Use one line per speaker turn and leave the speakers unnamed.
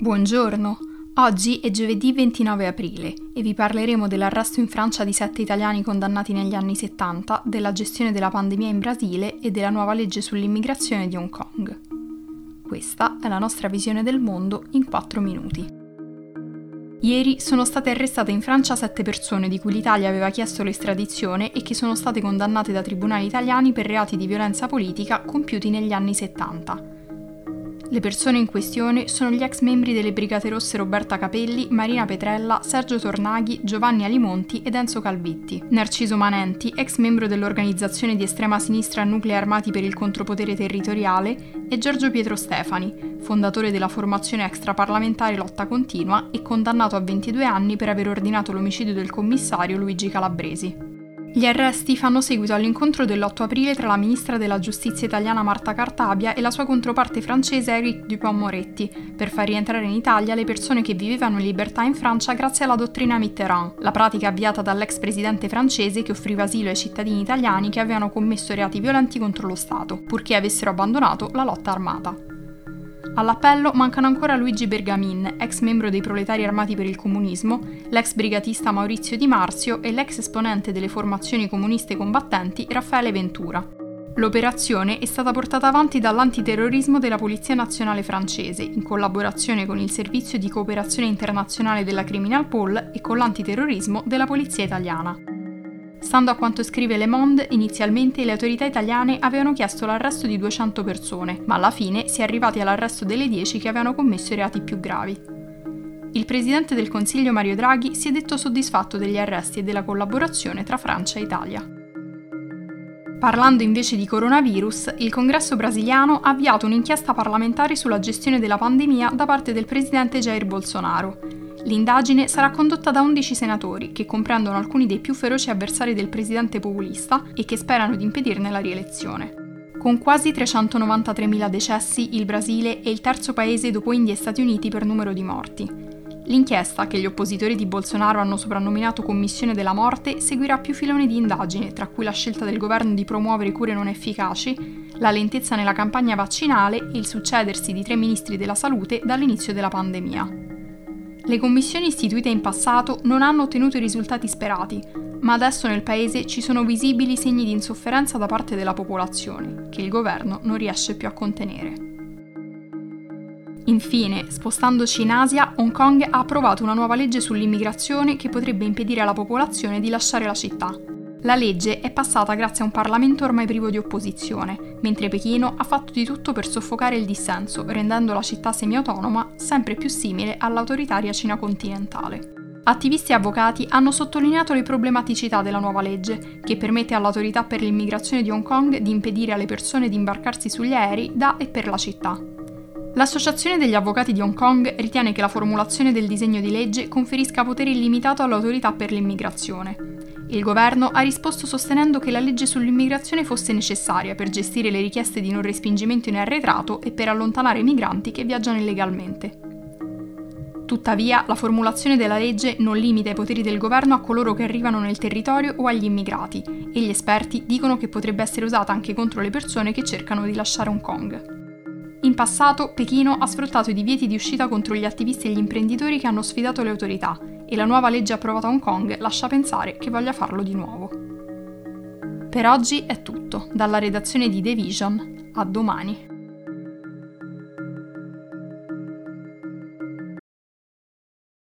Buongiorno, oggi è giovedì 29 aprile e vi parleremo dell'arresto in Francia di sette italiani condannati negli anni 70, della gestione della pandemia in Brasile e della nuova legge sull'immigrazione di Hong Kong. Questa è la nostra visione del mondo in 4 minuti. Ieri sono state arrestate in Francia sette persone di cui l'Italia aveva chiesto l'estradizione e che sono state condannate da tribunali italiani per reati di violenza politica compiuti negli anni 70. Le persone in questione sono gli ex membri delle Brigate Rosse Roberta Capelli, Marina Petrella, Sergio Tornaghi, Giovanni Alimonti ed Enzo Calvitti. Narciso Manenti, ex membro dell'organizzazione di estrema sinistra Nuclei Armati per il Contropotere Territoriale, e Giorgio Pietro Stefani, fondatore della formazione extraparlamentare Lotta Continua e condannato a 22 anni per aver ordinato l'omicidio del commissario Luigi Calabresi. Gli arresti fanno seguito all'incontro dell'8 aprile tra la ministra della giustizia italiana Marta Cartabia e la sua controparte francese Eric Dupont-Moretti, per far rientrare in Italia le persone che vivevano in libertà in Francia grazie alla dottrina Mitterrand, la pratica avviata dall'ex presidente francese che offriva asilo ai cittadini italiani che avevano commesso reati violenti contro lo Stato, purché avessero abbandonato la lotta armata. All'appello mancano ancora Luigi Bergamin, ex membro dei Proletari Armati per il Comunismo, l'ex brigatista Maurizio Di Marzio e l'ex esponente delle formazioni comuniste combattenti Raffaele Ventura. L'operazione è stata portata avanti dall'antiterrorismo della Polizia Nazionale francese, in collaborazione con il Servizio di Cooperazione Internazionale della Criminal Pol e con l'antiterrorismo della Polizia Italiana. Stando a quanto scrive Le Monde, inizialmente le autorità italiane avevano chiesto l'arresto di 200 persone, ma alla fine si è arrivati all'arresto delle 10 che avevano commesso i reati più gravi. Il presidente del Consiglio Mario Draghi si è detto soddisfatto degli arresti e della collaborazione tra Francia e Italia. Parlando invece di coronavirus, il congresso brasiliano ha avviato un'inchiesta parlamentare sulla gestione della pandemia da parte del presidente Jair Bolsonaro L'indagine sarà condotta da 11 senatori, che comprendono alcuni dei più feroci avversari del presidente populista e che sperano di impedirne la rielezione. Con quasi 393.000 decessi, il Brasile è il terzo paese dopo India e Stati Uniti per numero di morti. L'inchiesta, che gli oppositori di Bolsonaro hanno soprannominato Commissione della Morte, seguirà più filoni di indagine, tra cui la scelta del governo di promuovere cure non efficaci, la lentezza nella campagna vaccinale e il succedersi di tre ministri della salute dall'inizio della pandemia. Le commissioni istituite in passato non hanno ottenuto i risultati sperati, ma adesso nel paese ci sono visibili segni di insofferenza da parte della popolazione, che il governo non riesce più a contenere. Infine, spostandoci in Asia, Hong Kong ha approvato una nuova legge sull'immigrazione che potrebbe impedire alla popolazione di lasciare la città, la legge è passata grazie a un Parlamento ormai privo di opposizione, mentre Pechino ha fatto di tutto per soffocare il dissenso, rendendo la città semi-autonoma sempre più simile all'autoritaria Cina continentale. Attivisti e avvocati hanno sottolineato le problematicità della nuova legge, che permette all'autorità per l'immigrazione di Hong Kong di impedire alle persone di imbarcarsi sugli aerei da e per la città. L'Associazione degli Avvocati di Hong Kong ritiene che la formulazione del disegno di legge conferisca potere illimitato all'autorità per l'immigrazione. Il governo ha risposto sostenendo che la legge sull'immigrazione fosse necessaria per gestire le richieste di non respingimento in arretrato e per allontanare i migranti che viaggiano illegalmente. Tuttavia, la formulazione della legge non limita i poteri del governo a coloro che arrivano nel territorio o agli immigrati, e gli esperti dicono che potrebbe essere usata anche contro le persone che cercano di lasciare Hong Kong. In passato, Pechino ha sfruttato i divieti di uscita contro gli attivisti e gli imprenditori che hanno sfidato le autorità, e la nuova legge approvata a Hong Kong lascia pensare che voglia farlo di nuovo. Per oggi è tutto, dalla redazione di The Vision, a domani.